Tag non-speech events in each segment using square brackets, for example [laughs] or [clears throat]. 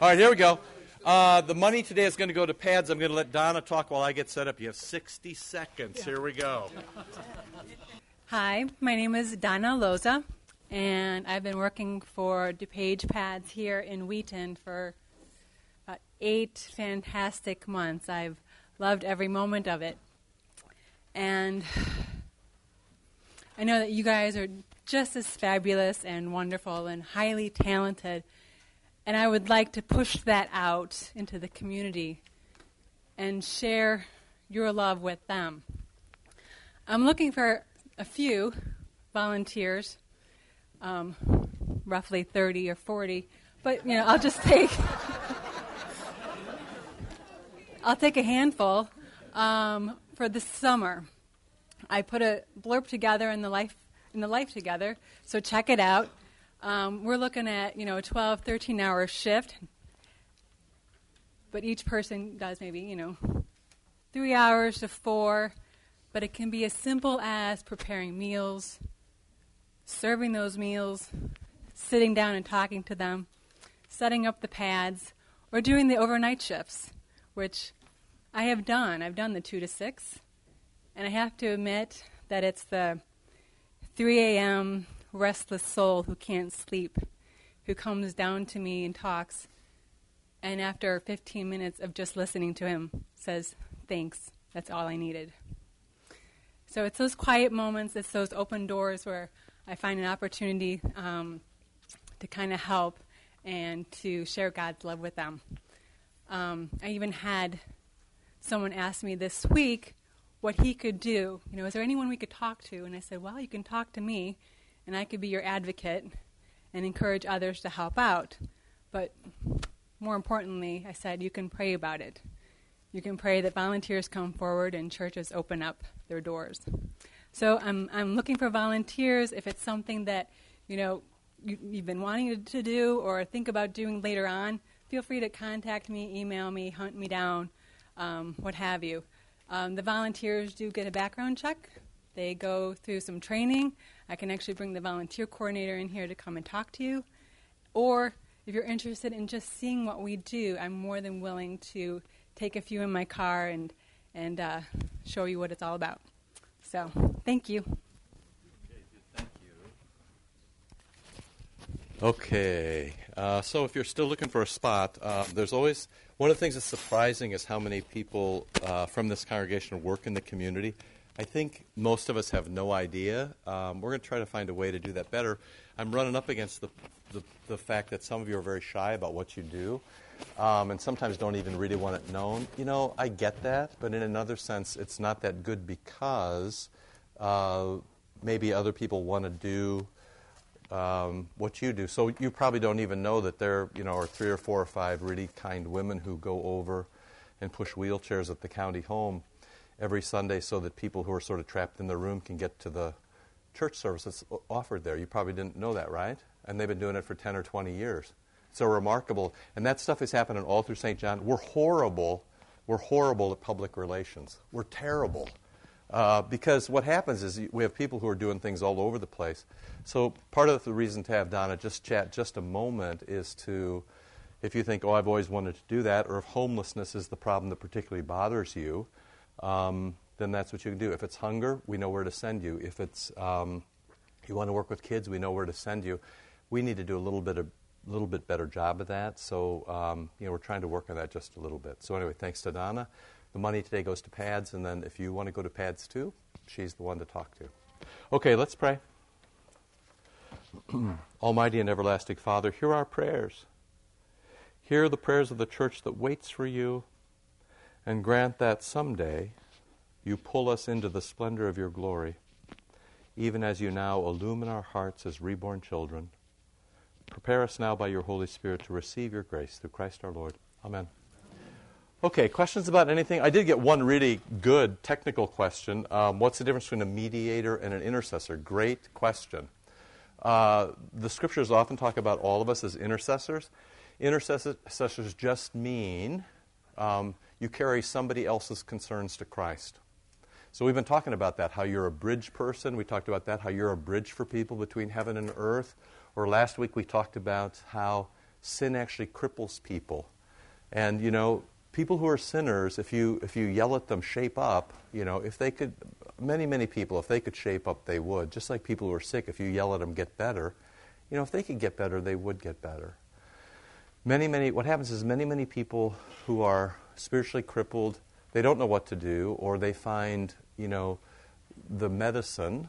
All right, here we go. Uh, the money today is going to go to pads. I'm going to let Donna talk while I get set up. You have 60 seconds. Here we go. Hi, my name is Donna Loza, and I've been working for DuPage Pads here in Wheaton for about eight fantastic months. I've loved every moment of it. And I know that you guys are just as fabulous and wonderful and highly talented. And I would like to push that out into the community and share your love with them. I'm looking for a few volunteers, um, roughly 30 or 40, but you know, I'll just take [laughs] I'll take a handful um, for the summer. I put a blurb together in the life in the life together, so check it out. Um, we're looking at you know a 12, 13 hour shift, but each person does maybe you know three hours to four. But it can be as simple as preparing meals, serving those meals, sitting down and talking to them, setting up the pads, or doing the overnight shifts, which I have done. I've done the two to six, and I have to admit that it's the 3 a.m. restless soul who can't sleep who comes down to me and talks, and after 15 minutes of just listening to him, says, Thanks, that's all I needed. So it's those quiet moments, it's those open doors where I find an opportunity um, to kind of help and to share God's love with them. Um, I even had someone ask me this week what he could do. You know, is there anyone we could talk to? And I said, well, you can talk to me, and I could be your advocate and encourage others to help out. But more importantly, I said, you can pray about it. You can pray that volunteers come forward and churches open up their doors. So I'm, I'm looking for volunteers if it's something that, you know, you, have been wanting to do or think about doing later on. Feel free to contact me, email me, hunt me down, um, what have you. Um, the volunteers do get a background check. They go through some training. I can actually bring the volunteer coordinator in here to come and talk to you. Or if you're interested in just seeing what we do, I'm more than willing to take a few in my car and, and uh, show you what it's all about. So, thank you. Okay, uh, so if you're still looking for a spot, uh, there's always one of the things that's surprising is how many people uh, from this congregation work in the community. I think most of us have no idea. Um, we're going to try to find a way to do that better. I'm running up against the, the, the fact that some of you are very shy about what you do um, and sometimes don't even really want it known. You know, I get that, but in another sense, it's not that good because uh, maybe other people want to do um, what you do. So you probably don't even know that there, you know, are three or four or five really kind women who go over and push wheelchairs at the county home every Sunday so that people who are sort of trapped in their room can get to the church service that's offered there. You probably didn't know that, right? And they've been doing it for 10 or 20 years. So remarkable. And that stuff is happening all through St. John. We're horrible. We're horrible at public relations. We're terrible. Uh, because what happens is we have people who are doing things all over the place. So part of the reason to have Donna just chat just a moment is to, if you think, oh, I've always wanted to do that, or if homelessness is the problem that particularly bothers you, um, then that's what you can do. If it's hunger, we know where to send you. If it's um, you want to work with kids, we know where to send you. We need to do a little bit a little bit better job of that. So um, you know, we're trying to work on that just a little bit. So anyway, thanks to Donna. The money today goes to pads, and then if you want to go to pads too, she's the one to talk to. Okay, let's pray. [clears throat] Almighty and everlasting Father, hear our prayers. Hear the prayers of the church that waits for you, and grant that someday you pull us into the splendor of your glory, even as you now illumine our hearts as reborn children. Prepare us now by your Holy Spirit to receive your grace through Christ our Lord. Amen. Okay, questions about anything? I did get one really good technical question. Um, what's the difference between a mediator and an intercessor? Great question. Uh, the scriptures often talk about all of us as intercessors. Intercessors just mean um, you carry somebody else's concerns to Christ. So we've been talking about that, how you're a bridge person. We talked about that, how you're a bridge for people between heaven and earth. Or last week we talked about how sin actually cripples people. And, you know, people who are sinners, if you, if you yell at them, shape up, you know, if they could, many, many people, if they could shape up, they would. Just like people who are sick, if you yell at them, get better, you know, if they could get better, they would get better. Many, many, what happens is many, many people who are spiritually crippled, they don't know what to do, or they find, you know, the medicine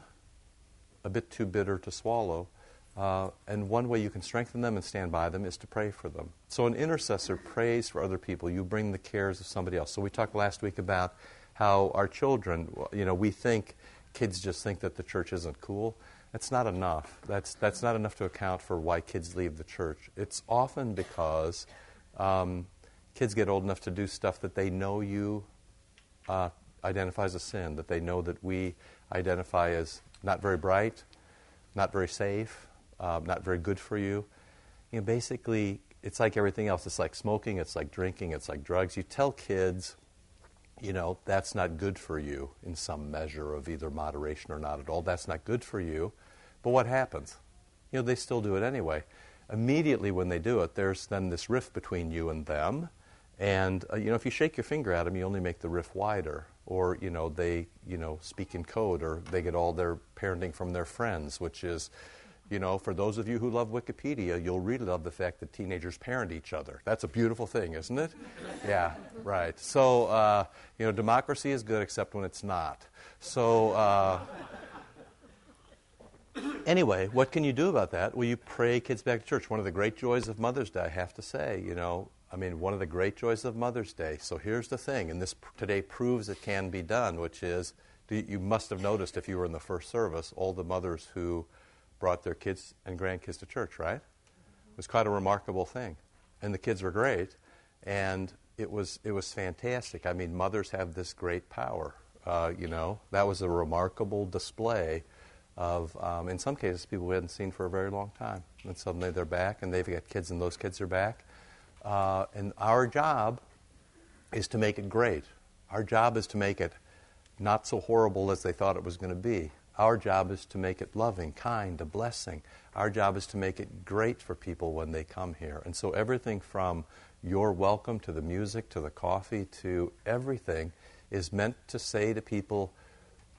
a bit too bitter to swallow. Uh, and one way you can strengthen them and stand by them is to pray for them. So an intercessor prays for other people. You bring the cares of somebody else. So we talked last week about how our children, you know, we think kids just think that the church isn't cool. That's not enough. That's, that's not enough to account for why kids leave the church. It's often because um, kids get old enough to do stuff that they know you uh, identify as a sin, that they know that we identify as not very bright, not very safe, uh, not very good for you. You know, basically, it's like everything else. It's like smoking, it's like drinking, it's like drugs. You tell kids, you know, that's not good for you in some measure of either moderation or not at all. That's not good for you. But what happens? You know, they still do it anyway. Immediately when they do it, there's then this rift between you and them. And, uh, you know, if you shake your finger at them, you only make the rift wider. Or, you know, they, you know, speak in code or they get all their parenting from their friends, which is, you know, for those of you who love Wikipedia, you'll really love the fact that teenagers parent each other. That's a beautiful thing, isn't it? [laughs] yeah, right. So, uh, you know, democracy is good except when it's not. So, uh, [coughs] anyway, what can you do about that? Well, you pray kids back to church. One of the great joys of Mother's Day, I have to say, you know, I mean, one of the great joys of Mother's Day. So here's the thing, and this today proves it can be done, which is you must have noticed if you were in the first service, all the mothers who brought their kids and grandkids to church, right? It was quite a remarkable thing. And the kids were great, and it was, it was fantastic. I mean, mothers have this great power. Uh, you know, that was a remarkable display of, um, in some cases, people we hadn't seen for a very long time. And suddenly they're back, and they've got kids, and those kids are back. Uh, and our job is to make it great. Our job is to make it not so horrible as they thought it was going to be. Our job is to make it loving, kind, a blessing. Our job is to make it great for people when they come here. And so everything from your welcome to the music to the coffee to everything is meant to say to people,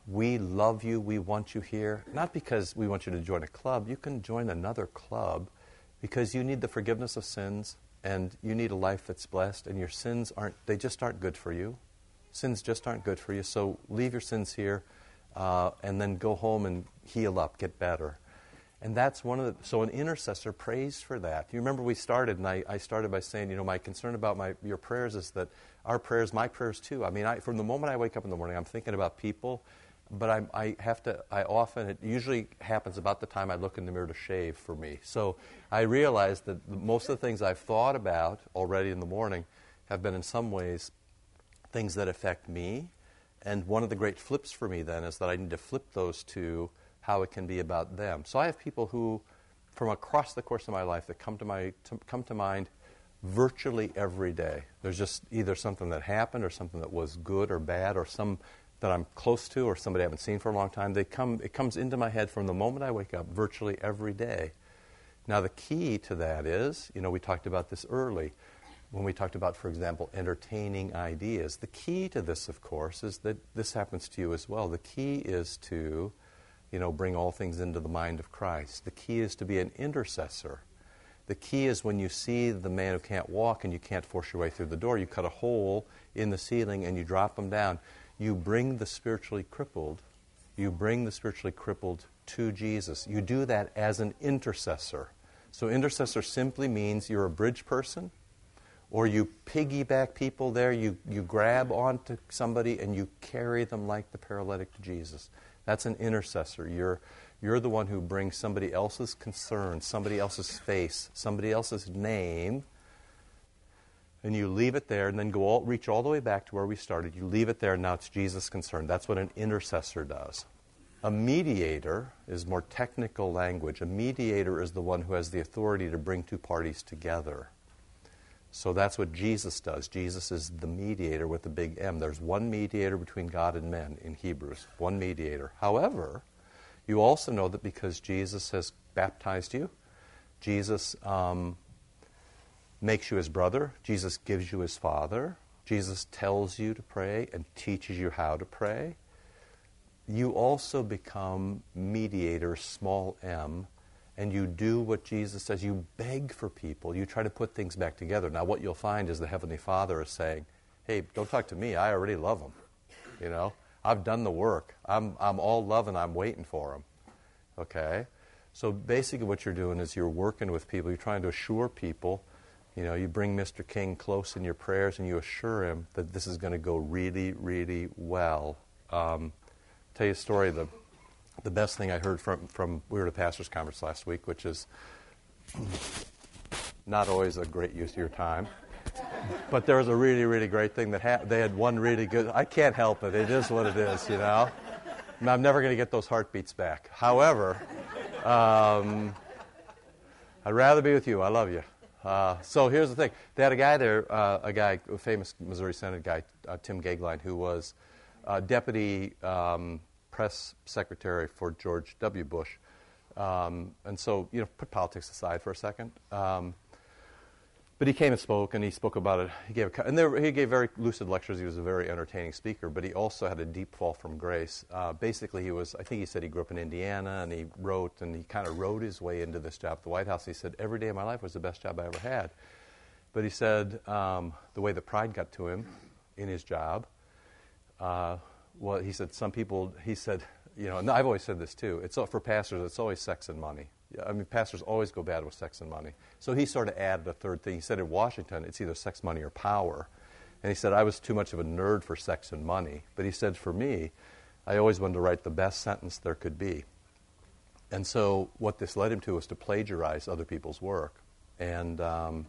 we love you, we want you here. Not because we want you to join a club. You can join another club because you need the forgiveness of sins and you need a life that's blessed and your sins aren't they just aren't good for you. Sins just aren't good for you. So leave your sins here uh, and then go home and heal up, get better. And that's one of the, so an intercessor prays for that. You remember we started, and I, I started by saying, you know, my concern about my, your prayers is that our prayers, my prayers too. I mean, I, from the moment I wake up in the morning, I'm thinking about people, but I, I have to, I often, it usually happens about the time I look in the mirror to shave for me. So I realize that most of the things I've thought about already in the morning have been in some ways things that affect me and one of the great flips for me then is that I need to flip those to how it can be about them. So I have people who, from across the course of my life, that come to, my, to, come to mind virtually every day. There's just either something that happened or something that was good or bad or some that I'm close to or somebody I haven't seen for a long time. They come, it comes into my head from the moment I wake up virtually every day. Now, the key to that is, you know, we talked about this early when we talked about, for example, entertaining ideas. The key to this, of course, is that this happens to you as well. The key is to, you know, bring all things into the mind of Christ. The key is to be an intercessor. The key is when you see the man who can't walk and you can't force your way through the door, you cut a hole in the ceiling and you drop him down. You bring the spiritually crippled, you bring the spiritually crippled to Jesus. You do that as an intercessor. So, intercessor simply means you're a bridge person or you piggyback people there, you, you grab onto somebody and you carry them like the paralytic to Jesus. That's an intercessor. You're, you're the one who brings somebody else's concern, somebody else's face, somebody else's name, and you leave it there and then go all, reach all the way back to where we started. You leave it there, and now it's Jesus' concern. That's what an intercessor does. A mediator is more technical language. A mediator is the one who has the authority to bring two parties together. So that's what Jesus does. Jesus is the mediator with the big M. There's one mediator between God and men in Hebrews, one mediator. However, you also know that because Jesus has baptized you, Jesus um, makes you his brother. Jesus gives you his father. Jesus tells you to pray and teaches you how to pray. You also become mediator, small m, and you do what Jesus says. You beg for people. You try to put things back together. Now, what you'll find is the Heavenly Father is saying, hey, don't talk to me. I already love them. You know, I've done the work. I'm, I'm all love and I'm waiting for them. Okay? So basically, what you're doing is you're working with people. You're trying to assure people. You know, you bring Mr. King close in your prayers and you assure him that this is going to go really, really well. Um, tell you a story. The, the best thing I heard from, from we were at a pastor's conference last week, which is not always a great use of your time. But there was a really, really great thing that ha- they had one really good. I can't help it. It is what it is, you know. I'm never going to get those heartbeats back. However, um, I'd rather be with you. I love you. Uh, so here's the thing. They had a guy there, uh, a guy, a famous Missouri Synod guy, uh, Tim Goeglein, who was uh, deputy um, press secretary for George W. Bush. Um, and so, you know, put politics aside for a second. Um, but he came and spoke, and he spoke about it. He gave, a, and there, he gave very lucid lectures. He was a very entertaining speaker, but he also had a deep fall from grace. Uh, basically, he was, I think he said he grew up in Indiana, and he wrote, and he kind of wrote his way into this job at the White House. He said, every day of my life was the best job I ever had. But he said um, the way the pride got to him in his job, uh, well, he said some people, he said, you know, and I've always said this too, it's for pastors, it's always sex and money. I mean, pastors always go bad with sex and money. So he sort of added a third thing. He said in Washington, it's either sex, money, or power. And he said, I was too much of a nerd for sex and money. But he said, for me, I always wanted to write the best sentence there could be. And so what this led him to was to plagiarize other people's work. And um,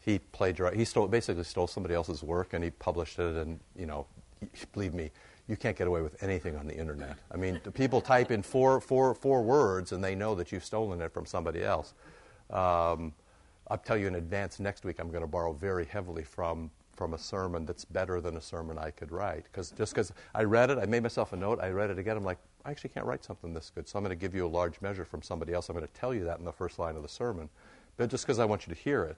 he plagiarized, he stole, basically stole somebody else's work and he published it. And, you know, believe me, you can't get away with anything on the internet. I mean, people type in four, four, four words and they know that you've stolen it from somebody else. Um, I'll tell you in advance, next week I'm going to borrow very heavily from, from a sermon that's better than a sermon I could write. Because just because I read it, I made myself a note, I read it again, I'm like, I actually can't write something this good. So I'm going to give you a large measure from somebody else. I'm going to tell you that in the first line of the sermon. But just because I want you to hear it.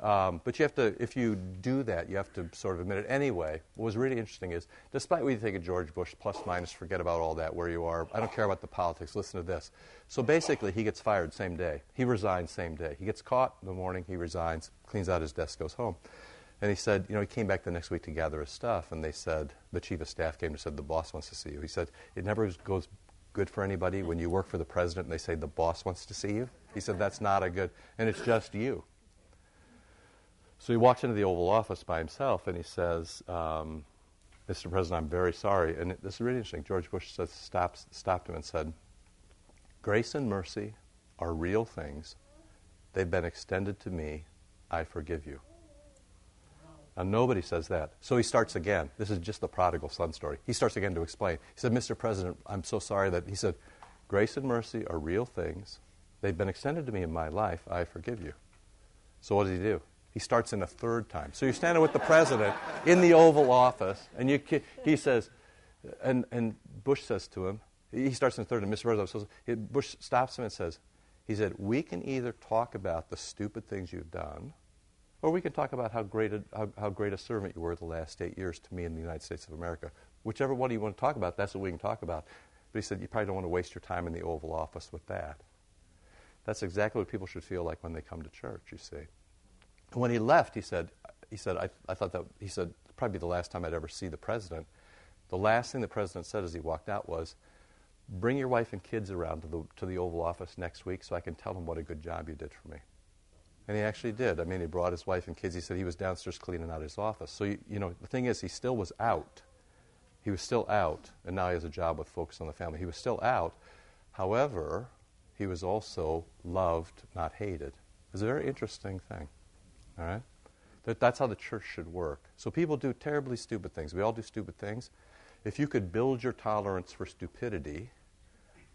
Um, but you have to, if you do that, you have to sort of admit it. Anyway, what was really interesting is, despite what you think of George Bush, plus minus, forget about all that, where you are. I don't care about the politics. Listen to this. So basically, he gets fired same day. He resigns same day. He gets caught in the morning. He resigns, cleans out his desk, goes home. And he said, you know, he came back the next week to gather his stuff, and they said, the chief of staff came and said, the boss wants to see you. He said, it never goes good for anybody when you work for the president and they say the boss wants to see you. He said, that's not a good, and it's just you. So he walks into the Oval Office by himself and he says, um, Mr. President, I'm very sorry. And this is really interesting. George Bush says, stops, stopped him and said, Grace and mercy are real things. They've been extended to me. I forgive you. Now, nobody says that. So he starts again. This is just the prodigal son story. He starts again to explain. He said, Mr. President, I'm so sorry that, he said, grace and mercy are real things. They've been extended to me in my life. I forgive you. So what does he do? He starts in a third time. So you're standing with the president in the Oval Office, and you, he says, and, and Bush says to him, he starts in the third, and Mr. President says, Bush stops him and says, he said, we can either talk about the stupid things you've done, or we can talk about how great a, how, how great a servant you were the last eight years to me in the United States of America. Whichever one you want to talk about, that's what we can talk about. But he said, you probably don't want to waste your time in the Oval Office with that. That's exactly what people should feel like when they come to church, you see when he left, he said, he said, I, I thought that, he said, probably the last time I'd ever see the president. The last thing the president said as he walked out was, bring your wife and kids around to the, to the Oval Office next week so I can tell them what a good job you did for me. And he actually did. I mean, he brought his wife and kids. He said he was downstairs cleaning out his office. So, you, you know, the thing is, he still was out. He was still out, and now he has a job with Focus on the Family. He was still out. However, he was also loved, not hated. It's a very interesting thing. All right? That, that's how the church should work. So people do terribly stupid things. We all do stupid things. If you could build your tolerance for stupidity,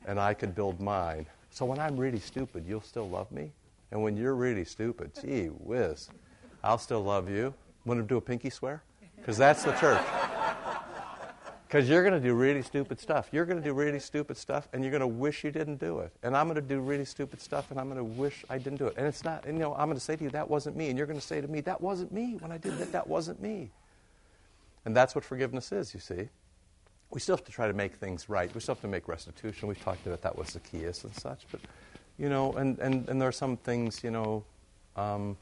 and I could build mine. So when I'm really stupid, you'll still love me? And when you're really stupid, gee whiz, I'll still love you. Want to do a pinky swear? Because that's the church. Because you're going to do really stupid stuff. You're going to do really stupid stuff, and you're going to wish you didn't do it. And I'm going to do really stupid stuff, and I'm going to wish I didn't do it. And it's not, and, you know, I'm going to say to you, that wasn't me. And you're going to say to me, that wasn't me when I did that. That wasn't me. And that's what forgiveness is, you see. We still have to try to make things right. We still have to make restitution. We've talked about that with Zacchaeus and such. But, you know, and, and, and there are some things, you know, um,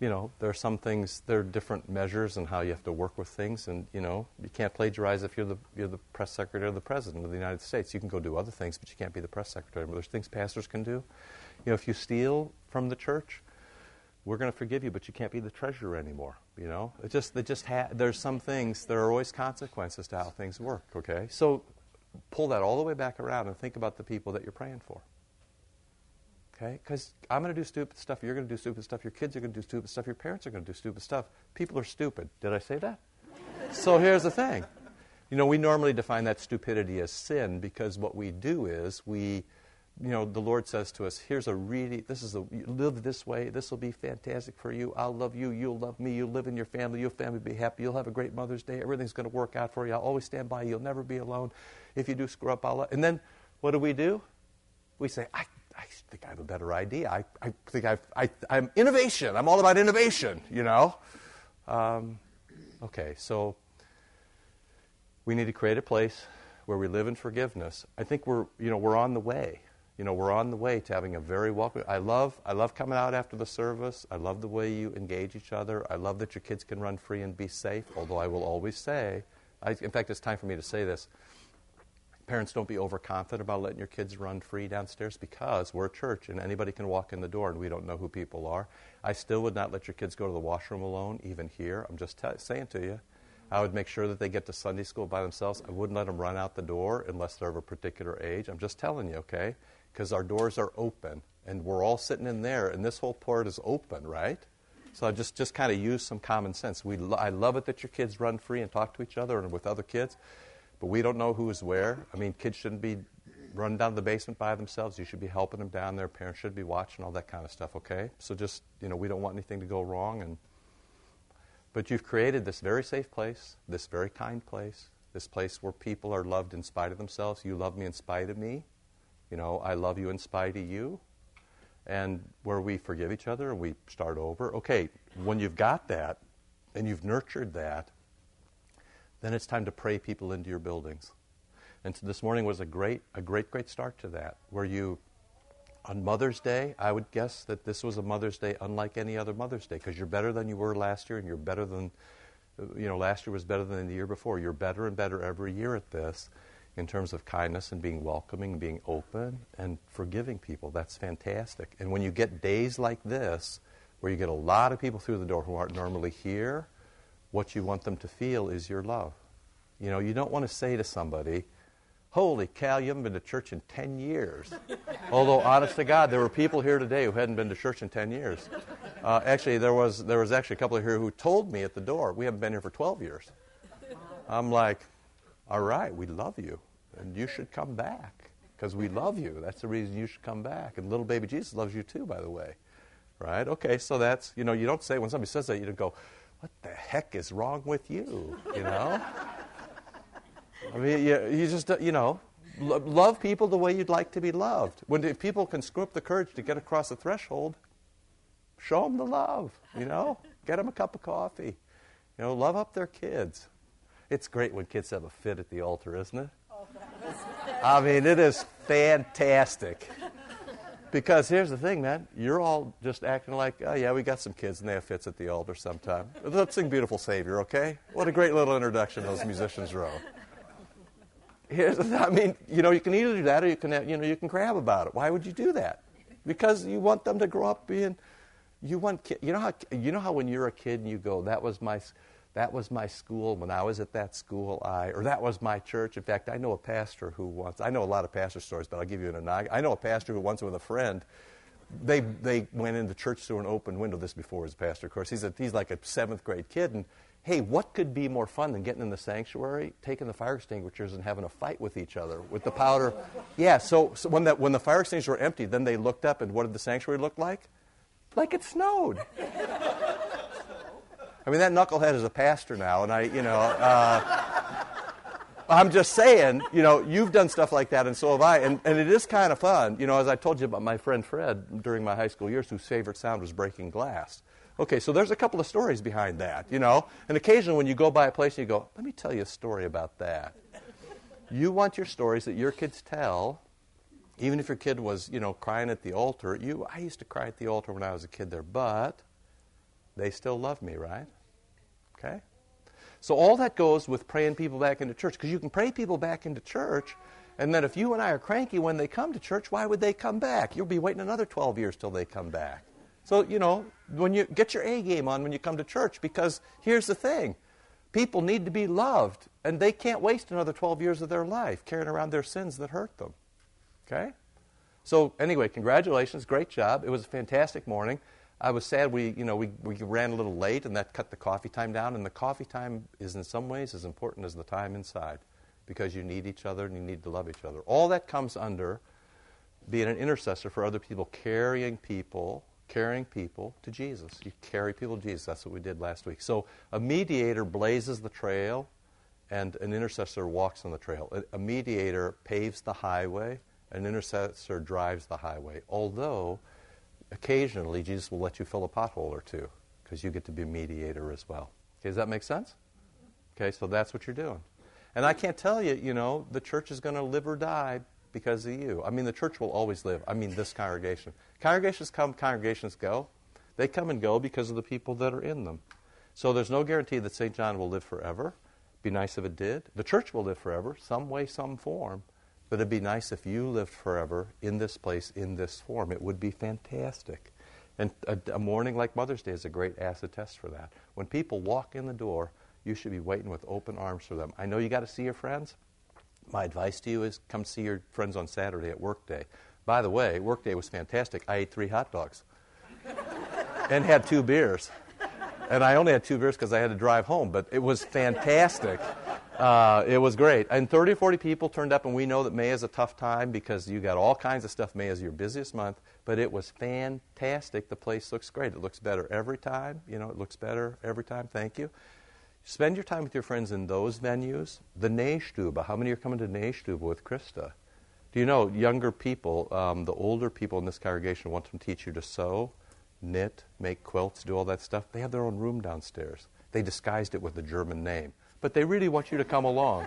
you know, there are some things, there are different measures and how you have to work with things. And, you know, you can't plagiarize if you're the, you're the press secretary or the president of the United States. You can go do other things, but you can't be the press secretary. But there's things pastors can do. You know, if you steal from the church, we're going to forgive you, but you can't be the treasurer anymore. You know, it just, it just ha- there's some things, there are always consequences to how things work, okay? So pull that all the way back around and think about the people that you're praying for. Okay? Because I'm going to do stupid stuff. You're going to do stupid stuff. Your kids are going to do stupid stuff. Your parents are going to do stupid stuff. People are stupid. Did I say that? so here's the thing. You know, we normally define that stupidity as sin because what we do is we, you know, the Lord says to us, here's a really, this is a, live this way. This will be fantastic for you. I'll love you. You'll love me. You'll live in your family. Your family will be happy. You'll have a great Mother's Day. Everything's going to work out for you. I'll always stand by you. You'll never be alone. If you do screw up, I'll, and then what do we do? We say, I I think I have a better idea. I, I think I've, I, am innovation. I'm all about innovation, you know. Um, okay, so we need to create a place where we live in forgiveness. I think we're, you know, we're on the way. You know, we're on the way to having a very welcome. I love, I love coming out after the service. I love the way you engage each other. I love that your kids can run free and be safe. Although I will always say, I, in fact, it's time for me to say this. Parents, don't be overconfident about letting your kids run free downstairs because we're a church and anybody can walk in the door and we don't know who people are. I still would not let your kids go to the washroom alone, even here. I'm just t- saying to you. I would make sure that they get to Sunday school by themselves. I wouldn't let them run out the door unless they're of a particular age. I'm just telling you, okay? Because our doors are open and we're all sitting in there and this whole part is open, right? So I just, just kind of use some common sense. We lo- I love it that your kids run free and talk to each other and with other kids. But we don't know who is where. I mean, kids shouldn't be running down to the basement by themselves. You should be helping them down there. Parents should be watching all that kind of stuff, okay? So just, you know, we don't want anything to go wrong. And, but you've created this very safe place, this very kind place, this place where people are loved in spite of themselves. You love me in spite of me. You know, I love you in spite of you. And where we forgive each other and we start over. Okay, when you've got that and you've nurtured that, then it's time to pray people into your buildings. And so this morning was a great, a great, great start to that, where you, on Mother's Day, I would guess that this was a Mother's Day unlike any other Mother's Day, because you're better than you were last year, and you're better than, uh, you know, last year was better than the year before. You're better and better every year at this in terms of kindness and being welcoming, and being open, and forgiving people. That's fantastic. And when you get days like this, where you get a lot of people through the door who aren't normally here, what you want them to feel is your love. You know, you don't want to say to somebody, Holy cow, you haven't been to church in 10 years. [laughs] Although, honest to God, there were people here today who hadn't been to church in 10 years. Uh, actually, there was, there was actually a couple here who told me at the door, We haven't been here for 12 years. I'm like, All right, we love you, and you should come back because we love you. That's the reason you should come back. And little baby Jesus loves you too, by the way. Right? Okay, so that's, you know, you don't say, when somebody says that, you don't go, what the heck is wrong with you? You know? I mean, you, you just, you know, lo- love people the way you'd like to be loved. When if people can screw up the courage to get across the threshold, show them the love, you know? Get them a cup of coffee. You know, love up their kids. It's great when kids have a fit at the altar, isn't it? Oh, I mean, it is fantastic. Because here's the thing, man. You're all just acting like, oh, yeah, we got some kids and they have fits at the altar sometime. Let's sing Beautiful Savior, okay? What a great little introduction those musicians wrote. Here's, I mean, you know, you can either do that or you can, you know, you can crab about it. Why would you do that? Because you want them to grow up being, you want, you know how, you know how when you're a kid and you go, that was my, that was my school when I was at that school. I or that was my church. In fact, I know a pastor who once. I know a lot of pastor stories, but I'll give you an. I know a pastor who once with a friend. They they went into church through an open window. This before his pastor, of course. He's a, he's like a seventh grade kid, and hey, what could be more fun than getting in the sanctuary, taking the fire extinguishers, and having a fight with each other with the powder? Yeah. So, so when that when the fire extinguishers were empty, then they looked up, and what did the sanctuary look like? Like it snowed. I mean, that knucklehead is a pastor now, and I, you know. Uh, I'm just saying, you know, you've done stuff like that, and so have I, and, and it is kind of fun. You know, as I told you about my friend Fred during my high school years, whose favorite sound was breaking glass. Okay, so there's a couple of stories behind that, you know. And occasionally when you go by a place and you go, let me tell you a story about that. You want your stories that your kids tell, even if your kid was, you know, crying at the altar. You, I used to cry at the altar when I was a kid there, but they still love me, right? Okay? So all that goes with praying people back into church, because you can pray people back into church, and then if you and I are cranky when they come to church, why would they come back? You'll be waiting another 12 years till they come back. So, you know, when you get your A game on when you come to church, because here's the thing people need to be loved, and they can't waste another 12 years of their life carrying around their sins that hurt them. Okay? So, anyway, congratulations. Great job. It was a fantastic morning. I was sad we, you know, we, we ran a little late, and that cut the coffee time down. And the coffee time is, in some ways, as important as the time inside because you need each other and you need to love each other. All that comes under being an intercessor for other people, carrying people carrying people to Jesus. You carry people to Jesus. That's what we did last week. So a mediator blazes the trail, and an intercessor walks on the trail. A, a mediator paves the highway, an intercessor drives the highway. Although, occasionally, Jesus will let you fill a pothole or two because you get to be a mediator as well. Okay, does that make sense? Okay, so that's what you're doing. And I can't tell you, you know, the church is going to live or die because of you. I mean, the church will always live. I mean, this congregation. Congregations come, congregations go. They come and go because of the people that are in them. So there's no guarantee that St. John will live forever. Be nice if it did. The church will live forever, some way, some form. But it'd be nice if you lived forever in this place, in this form. It would be fantastic. And a, a morning like Mother's Day is a great acid test for that. When people walk in the door, you should be waiting with open arms for them. I know you got to see your friends. My advice to you is come see your friends on Saturday at workday. By the way, workday was fantastic. I ate three hot dogs [laughs] and had two beers. And I only had two beers because I had to drive home, but it was fantastic. Uh, it was great. And 30 or 40 people turned up, and we know that May is a tough time because you got all kinds of stuff. May is your busiest month, but it was fantastic. The place looks great. It looks better every time. You know, it looks better every time. Thank you. Spend your time with your friends in those venues. The Nähstube. How many are coming to Nähstube with Krista? Do you know, younger people, um, the older people in this congregation want to teach you to sew, knit, make quilts, do all that stuff. They have their own room downstairs. They disguised it with a German name. But they really want you to come along.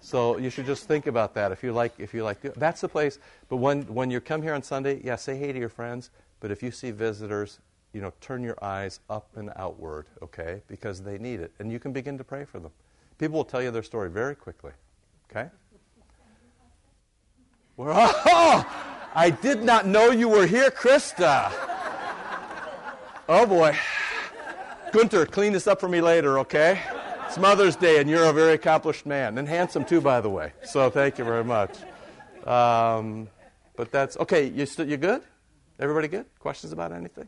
So you should just think about that. If you like, if you like, that's the place. But when, when you come here on Sunday, yeah, say hey to your friends. But if you see visitors, you know, turn your eyes up and outward, okay? Because they need it. And you can begin to pray for them. People will tell you their story very quickly, okay? We're, oh, I did not know you were here, Krista. Oh boy. Gunter, clean this up for me later, okay? It's Mother's Day, and you're a very accomplished man, and handsome too, by the way. So thank you very much. Um, but that's okay. You st- you good? Everybody good? Questions about anything?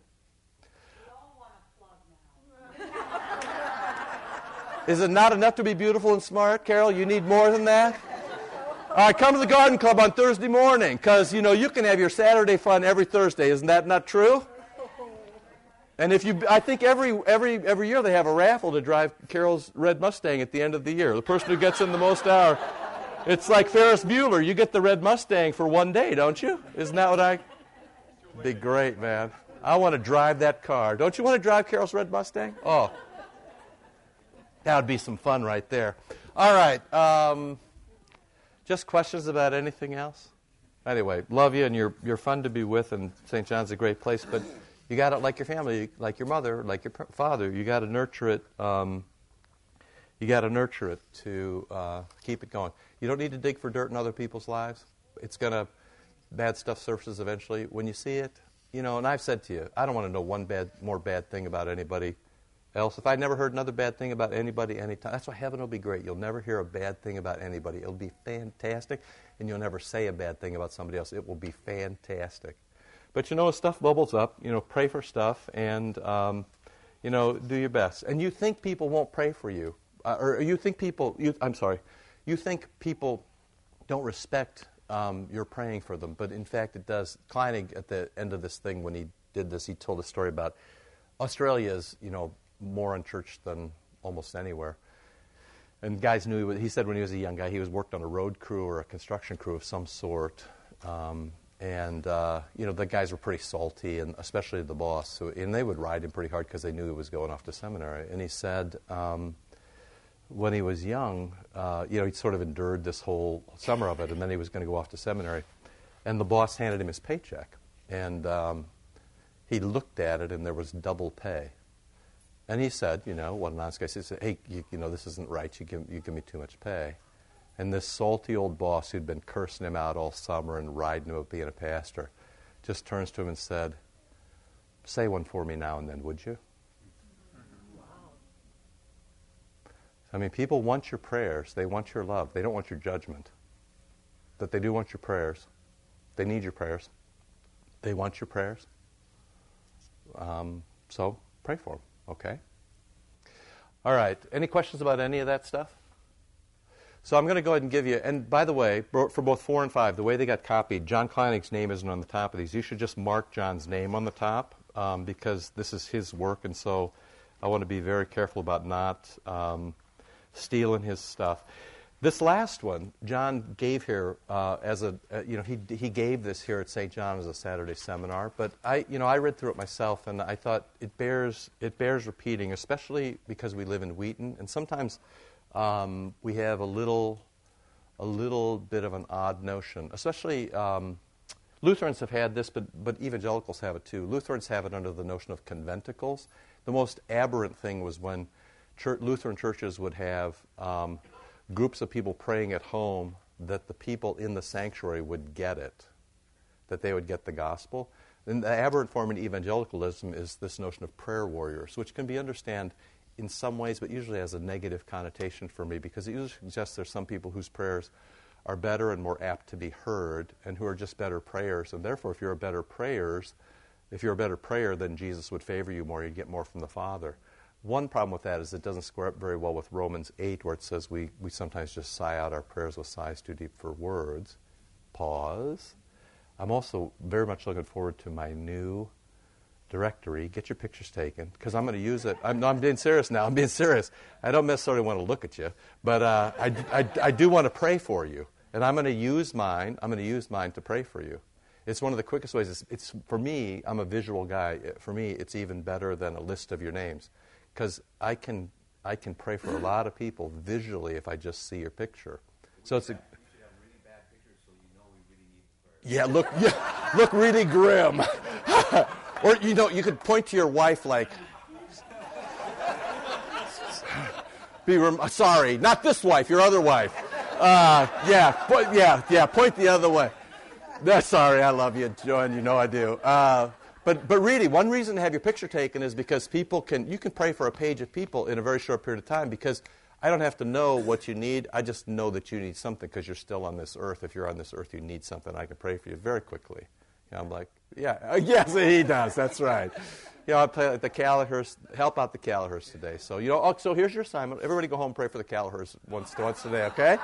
[laughs] Is it not enough to be beautiful and smart, Carol? You need more than that? All right, come to the garden club on Thursday morning because, you know, you can have your Saturday fun every Thursday. Isn't that not true? And if you, I think every, every, every year they have a raffle to drive Carol's red Mustang at the end of the year. The person who gets in the most hour. It's like Ferris Bueller. You get the red Mustang for one day, don't you? Isn't that what I? Be great, man. I want to drive that car. Don't you want to drive Carol's red Mustang? Oh, that would be some fun right there. All right. Um, just questions about anything else? Anyway, love you, and you're, you're fun to be with, and St. John's a great place, but you got to, like your family, like your mother, like your father, you got to nurture it. Um, you got to nurture it to uh, keep it going. You don't need to dig for dirt in other people's lives. It's to, bad stuff surfaces eventually. When you see it, you know, and I've said to you, I don't want to know one bad, more bad thing about anybody else. If I never heard another bad thing about anybody anytime, that's why heaven will be great. You'll never hear a bad thing about anybody. It'll be fantastic, and you'll never say a bad thing about somebody else. It will be fantastic. But you know, stuff bubbles up. You know, pray for stuff, and um, you know, do your best. And you think people won't pray for you, uh, or you think people? You, I'm sorry, you think people don't respect um, your praying for them, but in fact, it does. Kleinig, at the end of this thing, when he did this, he told a story about Australia's, you know, more in church than almost anywhere. and guys knew he, was, he said when he was a young guy he was worked on a road crew or a construction crew of some sort. Um, and uh, you know the guys were pretty salty, and especially the boss. And they would ride him pretty hard because they knew he was going off to seminary. And he said um, when he was young, uh, you know, he sort of endured this whole summer of it, and then he was going to go off to seminary. And the boss handed him his paycheck, and um, he looked at it, and there was double pay. And he said, you know, one of honest guy said, "Hey, you, you know, this isn't right. You give, you give me too much pay." And this salty old boss who'd been cursing him out all summer and riding him about being a pastor just turns to him and said, Say one for me now and then, would you? I mean, people want your prayers. They want your love. They don't want your judgment. But they do want your prayers. They need your prayers. They want your prayers. Um, so pray for them, okay? All right. Any questions about any of that stuff? So I'm going to go ahead and give you, and by the way, for both four and five, the way they got copied, John Kleinig's name isn't on the top of these. You should just mark John's name on the top um, because this is his work, and so I want to be very careful about not um, stealing his stuff. This last one, John gave here uh, as a, uh, you know, he, he gave this here at St. John as a Saturday seminar, but I, you know, I read through it myself and I thought it bears, it bears repeating, especially because we live in Wheaton, and sometimes um, we have a little, a little bit of an odd notion, especially um, Lutherans have had this, but, but evangelicals have it too. Lutherans have it under the notion of conventicles. The most aberrant thing was when church, Lutheran churches would have um, groups of people praying at home that the people in the sanctuary would get it, that they would get the gospel. And the aberrant form in evangelicalism is this notion of prayer warriors, which can be understood in some ways, but usually has a negative connotation for me because it usually suggests there's some people whose prayers are better and more apt to be heard and who are just better prayers. And therefore, if you're a better prayers, if you're a better prayer, then Jesus would favor you more. You'd get more from the Father. One problem with that is it doesn't square up very well with Romans 8, where it says we, we sometimes just sigh out our prayers with sighs too deep for words. Pause. I'm also very much looking forward to my new directory, get your pictures taken, because I'm going to use it. I'm, no, I'm being serious now. I'm being serious. I don't necessarily want to look at you, but uh, I, I, I do want to pray for you. And I'm going to use mine. I'm going to use mine to pray for you. It's one of the quickest ways. It's, it's, for me. I'm a visual guy. For me, it's even better than a list of your names, because I can I can pray for a lot of people visually if I just see your picture. So it's a. Yeah, look, yeah, [laughs] look really grim. [laughs] Or, you know, you could point to your wife like, [sighs] be rem- sorry, not this wife, your other wife. Uh, yeah, po- yeah, yeah, point the other way. No, sorry, I love you, Joan, you know I do. Uh, but, but really, one reason to have your picture taken is because people can, you can pray for a page of people in a very short period of time because I don't have to know what you need. I just know that you need something because you're still on this earth. If you're on this earth, you need something. I can pray for you very quickly. You know, I'm like, yeah, [laughs] yes, he does. That's right. You know, I play the Callahers, help out the Callahers today. So, you know, oh, so here's your assignment. Everybody go home and pray for the Callahers once, once today, okay?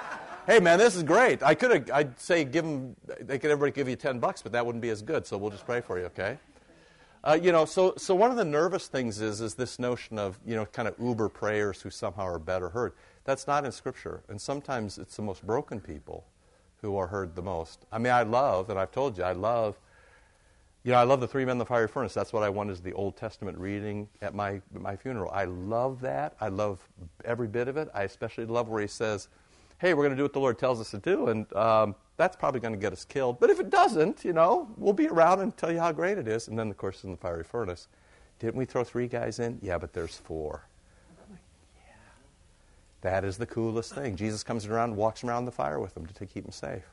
Hey, man, this is great. I could have, I'd say give them, they could everybody give you 10 bucks, but that wouldn't be as good. So we'll just pray for you, okay? Uh, you know, so, so one of the nervous things is, is this notion of, you know, kind of uber prayers who somehow are better heard. That's not in Scripture. And sometimes it's the most broken people who are heard the most. I mean, I love, and I've told you, I love you know, I love the three men in the fiery furnace. That's what I want is the Old Testament reading at my, my funeral. I love that. I love every bit of it. I especially love where he says, hey, we're going to do what the Lord tells us to do, and um, that's probably going to get us killed. But if it doesn't, you know, we'll be around and tell you how great it is. And then, of course, in the fiery furnace, didn't we throw three guys in? Yeah, but there's four. yeah. That is the coolest thing. Jesus comes around, walks around the fire with them to keep them safe.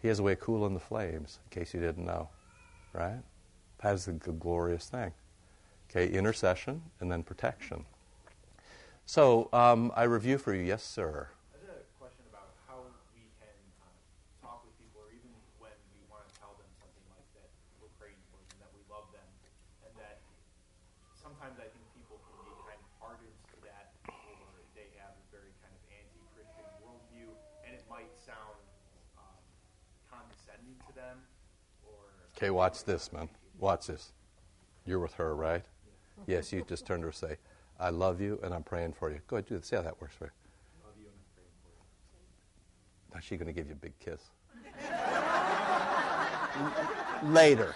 He has a way of cooling the flames, in case you didn't know right? That is the glorious thing. Okay, intercession and then protection. So um, I review for you. Yes, sir. I had a question about how we can uh, talk with people, or even when we want to tell them something like that we're praying for them, that we love them, and that sometimes I think people can be kind of hardened to that, or they have a very kind of anti-Christian worldview, and it might sound um, condescending to them Okay, watch this, man. Watch this. You're with her, right? Yes, you just turn to her and say, I love you and I'm praying for you. Go ahead, do it. See how that works for "I love you. And praying for you. Is she going to give you a big kiss? [laughs] Later.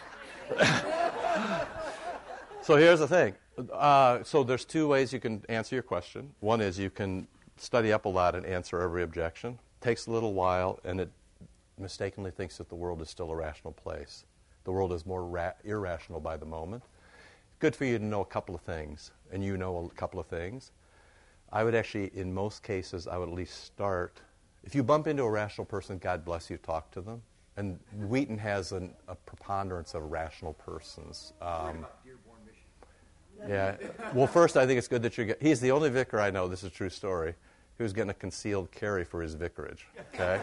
[laughs] so here's the thing. Uh, so there's two ways you can answer your question. One is you can study up a lot and answer every objection. It Takes a little while, and it mistakenly thinks that the world is still a rational place. The world is more ra- irrational by the moment. Good for you to know a couple of things, and you know a couple of things. I would actually, in most cases, I would at least start. If you bump into a rational person, God bless you, talk to them. And Wheaton has an, a preponderance of rational persons. Um, yeah. Well, first, I think it's good that you get. He's the only vicar I know. This is a true story. Who's getting a concealed carry for his vicarage? Okay,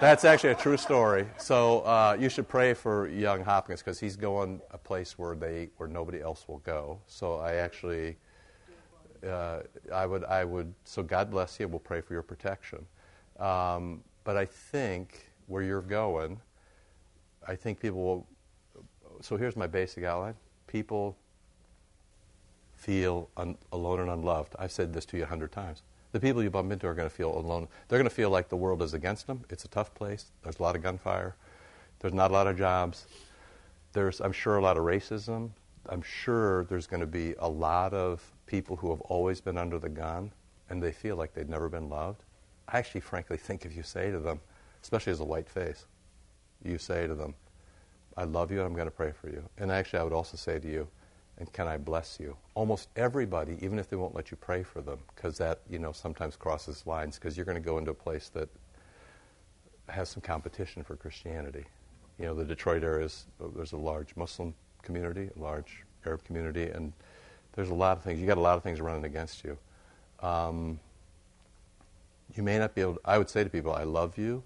that's actually a true story. So uh, you should pray for young Hopkins because he's going a place where they where nobody else will go. So I actually, uh, I would I would. So God bless you. We'll pray for your protection. Um, but I think where you're going, I think people will. So here's my basic outline. People feel un- alone and unloved. I've said this to you a hundred times. The people you bump into are going to feel alone. They're going to feel like the world is against them. It's a tough place. There's a lot of gunfire. There's not a lot of jobs. There's, I'm sure, a lot of racism. I'm sure there's going to be a lot of people who have always been under the gun and they feel like they've never been loved. I actually, frankly, think if you say to them, especially as a white face, you say to them, I love you and I'm going to pray for you. And actually, I would also say to you, and can I bless you? Almost everybody, even if they won't let you pray for them, because that, you know, sometimes crosses lines, because you're going to go into a place that has some competition for Christianity. You know, the Detroit area is, there's a large Muslim community, a large Arab community, and there's a lot of things. You got a lot of things running against you. Um, you may not be able. To, I would say to people, "I love you,"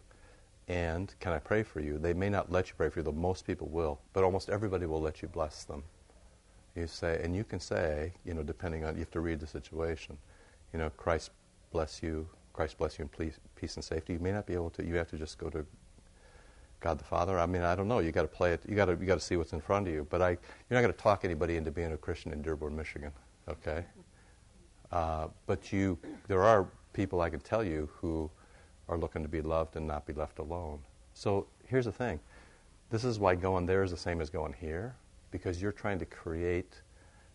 and can I pray for you? They may not let you pray for you, though most people will, but almost everybody will let you bless them. You say, and you can say, you know, depending on, you have to read the situation. You know, Christ bless you, Christ bless you in peace, peace and safety. You may not be able to. You have to just go to God the Father. I mean, I don't know. You got to play it. You got to you got to see what's in front of you. But I, you're not going to talk anybody into being a Christian in Dearborn, Michigan. Okay. Uh, but you, there are people I can tell you who are looking to be loved and not be left alone. So here's the thing. This is why going there is the same as going here because you're trying to create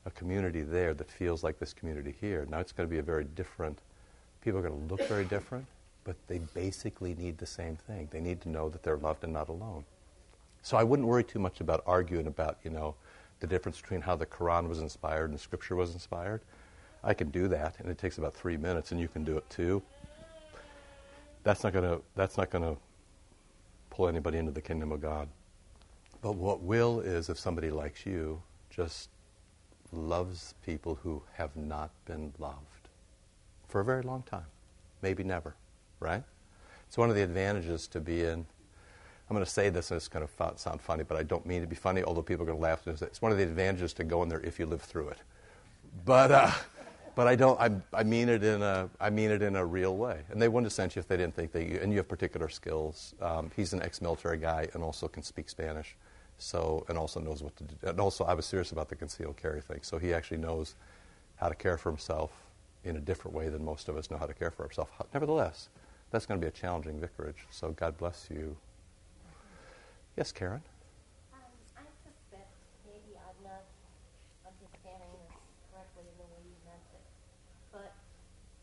a community there that feels like this community here. Now it's going to be a very different, people are going to look very different, but they basically need the same thing. They need to know that they're loved and not alone. So I wouldn't worry too much about arguing about, you know, the difference between how the Quran was inspired and Scripture was inspired. I can do that, and it takes about three minutes, and you can do it too. That's not going to. That's not going to pull anybody into the kingdom of God. But what will is if somebody likes you, just loves people who have not been loved for a very long time, maybe never, right? It's one of the advantages to be in. I'm going to say this and it's going to sound funny, but I don't mean to be funny, although people are going to laugh. It's one of the advantages to go in there if you live through it. But, uh, but I don't. I, I, mean it in a. I mean it in a real way. And they wouldn't have sent you if they didn't think that you. And you have particular skills. Um, he's an ex-military guy and also can speak Spanish. So, and also knows what to do. And also, I was serious about the concealed carry thing. So he actually knows how to care for himself in a different way than most of us know how to care for ourselves. Nevertheless, that's going to be a challenging vicarage. So God bless you. Yes, Karen. Um, I suspect maybe I'm not understanding this correctly in the way you meant it, but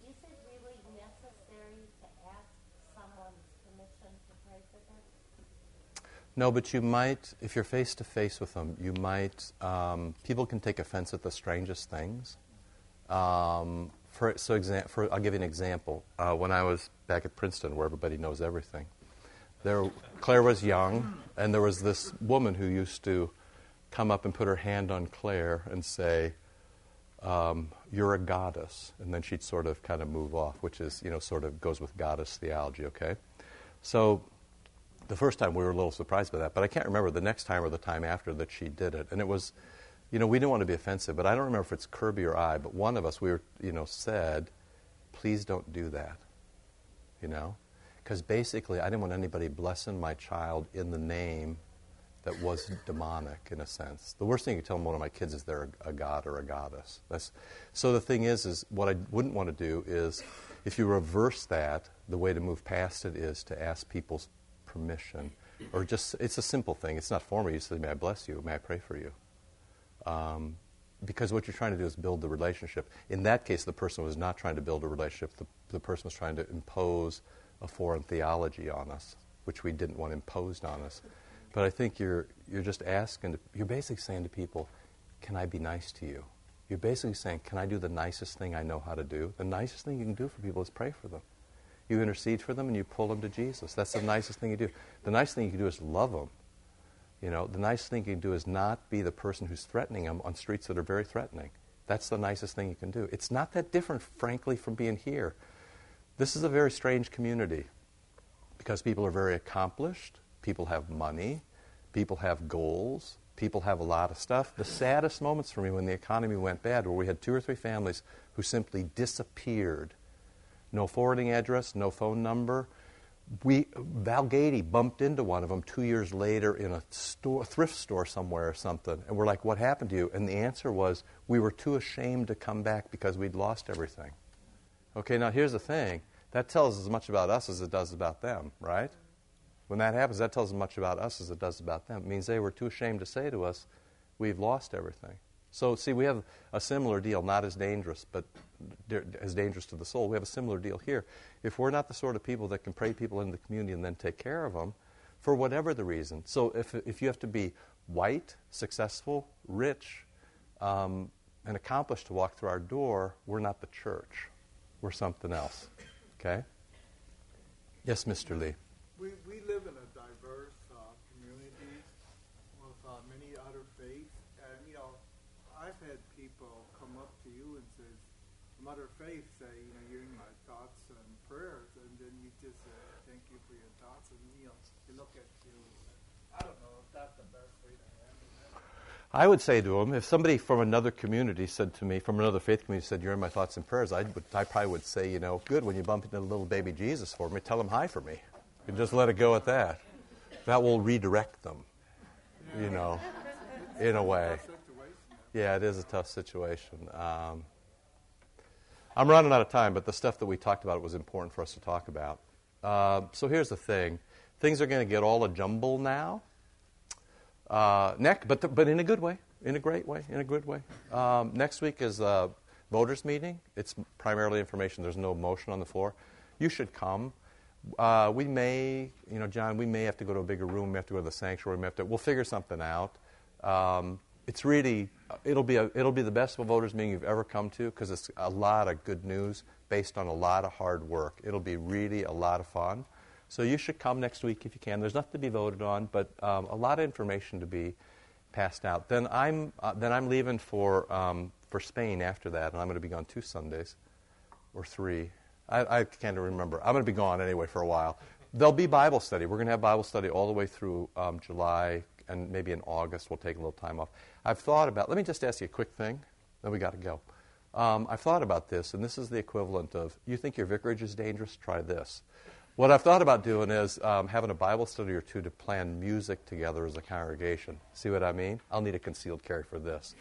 is it really necessary to ask someone's permission to pray for them? No, but you might, if you're face to face with them, you might, um, people can take offense at the strangest things. Um, for, so exa- for, I'll give you an example. Uh, when I was back at Princeton, where everybody knows everything, there, Claire was young, and there was this woman who used to come up and put her hand on Claire and say, um, "You're a goddess," and then she'd sort of kind of move off, which is you know sort of goes with goddess theology. Okay, so the first time we were a little surprised by that, but I can't remember the next time or the time after that she did it, and it was. You know, we didn't want to be offensive, but I don't remember if it's Kirby or I, but one of us, we were, you know, said, please don't do that. You know? Because basically, I didn't want anybody blessing my child in the name that was demonic, in a sense. The worst thing you could tell one of my kids is they're a, a god or a goddess. That's, so the thing is, is what I wouldn't want to do is, If you reverse that, the way to move past it is to ask people's permission. Or just, it's a simple thing. It's not formal. You say, May I bless you? May I pray for you? Um, because what you're trying to do is build the relationship. In that case, the person was not trying to build a relationship. The, the person was trying to impose a foreign theology on us, which we didn't want imposed on us. But I think you're, you're just asking, to, you're basically saying to people, Can I be nice to you? You're basically saying, Can I do the nicest thing I know how to do? The nicest thing you can do for people is pray for them. You intercede for them and you pull them to Jesus. That's the nicest thing you do. The nice thing you can do is love them. You know, the nice thing you can do is not be the person who's threatening them on streets that are very threatening. That's the nicest thing you can do. It's not that different, frankly, from being here. This is a very strange community because people are very accomplished, people have money, people have goals, people have a lot of stuff. The saddest moments for me when the economy went bad were we had two or three families who simply disappeared. No forwarding address, no phone number. We, Val Gady bumped into one of them two years later in a store, thrift store somewhere or something. And we're like, What happened to you? And the answer was, We were too ashamed to come back because we'd lost everything. Okay, now here's the thing that tells as much about us as it does about them, right? When that happens, that tells as much about us as it does about them. It means they were too ashamed to say to us, We've lost everything. So, see, we have a similar deal, not as dangerous, but as dangerous to the soul. We have a similar deal here. If we're not the sort of people that can pray people into the community and then take care of them, for whatever the reason. So, if, if you have to be white, successful, rich, um, and accomplished to walk through our door, we're not the church. We're something else. Okay? Yes, Mr. Lee. We, we live in a diverse uh, community with uh, many other faiths. And, you know, I've had people come up to you and say, Mother Faith say, you know, you're in my thoughts and prayers. And then you just say, thank you for your thoughts. And, you know, you look at you. I don't know if that's the best way to handle it. I would say to them, if somebody from another community said to me, from another faith community said, You're in my thoughts and prayers, I, would, I probably would say, You know, good, when you bump into the little baby Jesus for me, tell him hi for me. And just let it go at that. That will redirect them, you know, in a way. Yeah, it is a tough situation. Um, I'm running out of time, but the stuff that we talked about was important for us to talk about. Uh, so here's the thing things are going to get all a jumble now. Uh, next, but, the, but in a good way, in a great way, in a good way. Um, next week is a voters' meeting. It's primarily information. There's no motion on the floor. You should come. Uh, we may, you know, John, we may have to go to a bigger room. We have to go to the sanctuary. We have to. We'll figure something out. Um, it's really, it'll be a, it'll be the best voters meeting you've ever come to because it's a lot of good news based on a lot of hard work. It'll be really a lot of fun. So you should come next week if you can. There's nothing to be voted on, but um, a lot of information to be passed out. Then I'm uh, then I'm leaving for um, for Spain after that, and I'm going to be gone two Sundays or three. I, I can't remember. I'm going to be gone anyway for a while. There'll be Bible study. We're going to have Bible study all the way through um, July, and maybe in August we'll take a little time off. I've thought about. Let me just ask you a quick thing. Then we got to go. Um, I've thought about this, and this is the equivalent of you think your vicarage is dangerous? Try this. What I've thought about doing is um, having a Bible study or two to plan music together as a congregation. See what I mean? I'll need a concealed carry for this.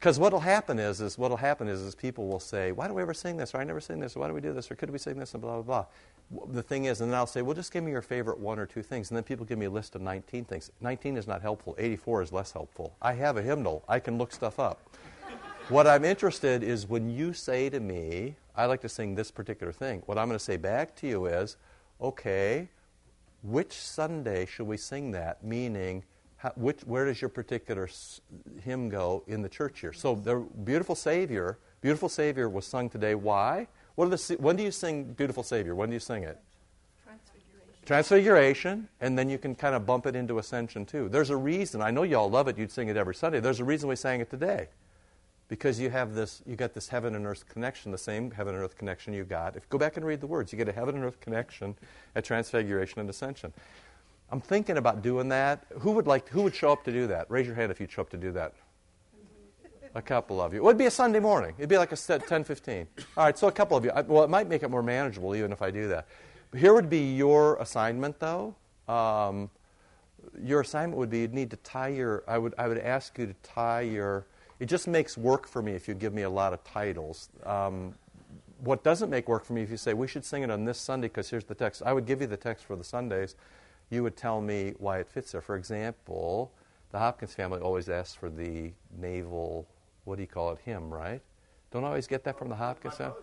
Because what'll happen is, is what'll happen is, is people will say, "Why do we ever sing this?" or "I never sing this," or "Why do we do this?" or "Could we sing this?" and blah blah blah. The thing is, and then I'll say, "Well, just give me your favorite one or two things," and then people give me a list of 19 things. 19 is not helpful. 84 is less helpful. I have a hymnal. I can look stuff up. [laughs] what I'm interested is when you say to me, I like to sing this particular thing. What I'm going to say back to you is, okay, which Sunday should we sing that? Meaning, how, which, where does your particular hymn go in the church here? So, the beautiful Savior, beautiful Savior was sung today. Why? What are the, when do you sing Beautiful Savior? When do you sing it? Transfiguration. Transfiguration, and then you can kind of bump it into Ascension too. There's a reason. I know y'all love it. You'd sing it every Sunday. There's a reason we sang it today because you have this you got this heaven and earth connection the same heaven and earth connection you got if you go back and read the words you get a heaven and earth connection at transfiguration and ascension i'm thinking about doing that. Who would like who would show up to do that? Raise your hand if you'd show up to do that. A couple of you. It would be a sunday morning. It'd be like a set 10 15 all right so a couple of you. Well it might make it more manageable even if i do that. But here would be your assignment though. Um, your assignment would be you'd need to tie your i would i would ask you to tie your it just makes work for me if you give me a lot of titles. Um, what doesn't make work for me if you say we should sing it on this Sunday because here's the text. I would give you the text for the Sundays. You would tell me why it fits there. For example, the Hopkins family always asks for the naval, what do you call it, hymn, right? Don't always get that from the Hopkins family?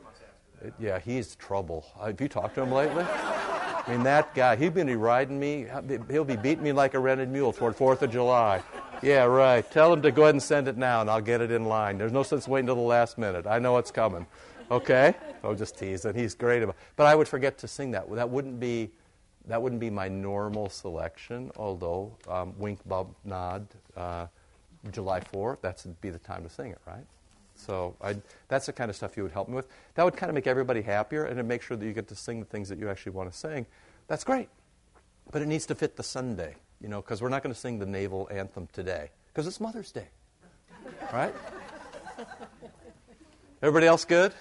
It, yeah, he's trouble. Have you talked to him lately? I mean, that guy, he's been riding me. He'll be beating me like a rented mule toward 4th of July. Yeah, right. Tell him to go ahead and send it now, and I'll get it in line. There's no sense waiting until the last minute. I know it's coming. Okay? Oh, just teasing. He's great about But I would forget to sing that. That wouldn't be, that wouldn't be my normal selection, although um, wink, bub, nod, uh, July 4th, that would be the time to sing it, right? So I'd, that's the kind of stuff you would help me with. That would kind of make everybody happier and make sure that you get to sing the things that you actually want to sing. That's great. But it needs to fit the Sunday, you know, because we're not going to sing the naval anthem today because it's Mother's Day. Right? Everybody else good?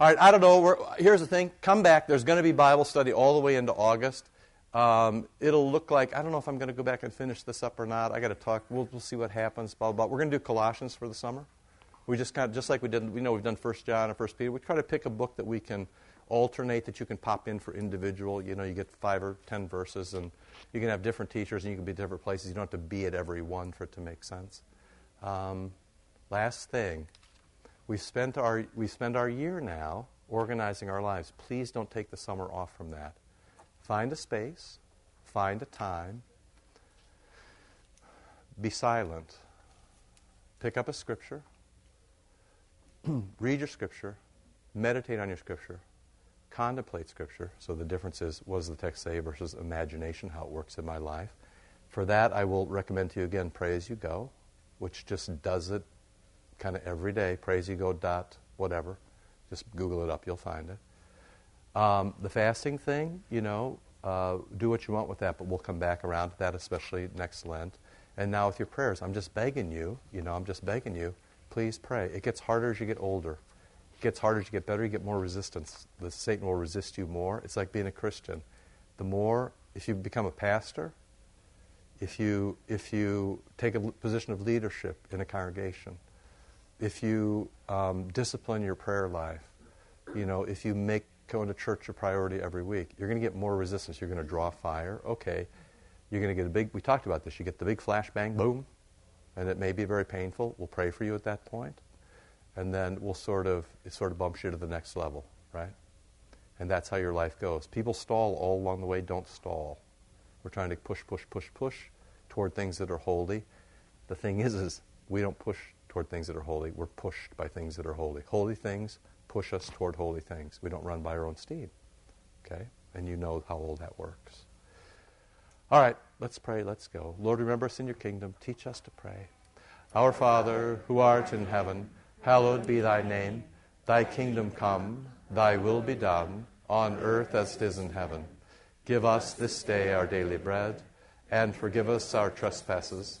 All right, I don't know. We're, here's the thing come back. There's going to be Bible study all the way into August. Um, it'll look like, I don't know if I'm going to go back and finish this up or not. i got to talk. We'll, we'll see what happens. Blah, blah. We're going to do Colossians for the summer. We just kind of, just like we did, we know we've done First John and First Peter. We try to pick a book that we can alternate, that you can pop in for individual. You know, you get five or ten verses, and you can have different teachers, and you can be different places. You don't have to be at every one for it to make sense. Um, last thing, we spent our we spend our year now organizing our lives. Please don't take the summer off from that. Find a space, find a time, be silent, pick up a scripture [clears throat] read your scripture, meditate on your scripture, contemplate scripture. So the difference is what does the text say versus imagination, how it works in my life. For that, I will recommend to you again Pray As You Go, which just does it kind of every day. As dot whatever. Just Google it up, you'll find it. Um, the fasting thing, you know, uh, do what you want with that, but we'll come back around to that, especially next Lent. And now with your prayers, I'm just begging you, you know, I'm just begging you please pray. It gets harder as you get older. It gets harder as you get better. You get more resistance. The Satan will resist you more. It's like being a Christian. The more, if you become a pastor, if you if you take a position of leadership in a congregation, if you um, discipline your prayer life, you know, if you make going to church a priority every week, you're going to get more resistance. You're going to draw fire. Okay, you're going to get a big. We talked about this. You get the big flashbang, boom, and it may be very painful. We'll pray for you at that point, and then we'll sort of it sort of bumps you to the next level, right? And that's how your life goes. People stall all along the way. Don't stall. We're trying to push, push, push, push toward things that are holy. The thing is, is we don't push toward things that are holy. We're pushed by things that are holy. Holy things push us toward holy things. We don't run by our own steam. Okay? And you know how all that works. All right, let's pray. Let's go. Lord, remember us in your kingdom. Teach us to pray. Our Father, who art in heaven, hallowed be thy name. Thy kingdom come, thy will be done, on earth as it is in heaven. Give us this day our daily bread, and forgive us our trespasses,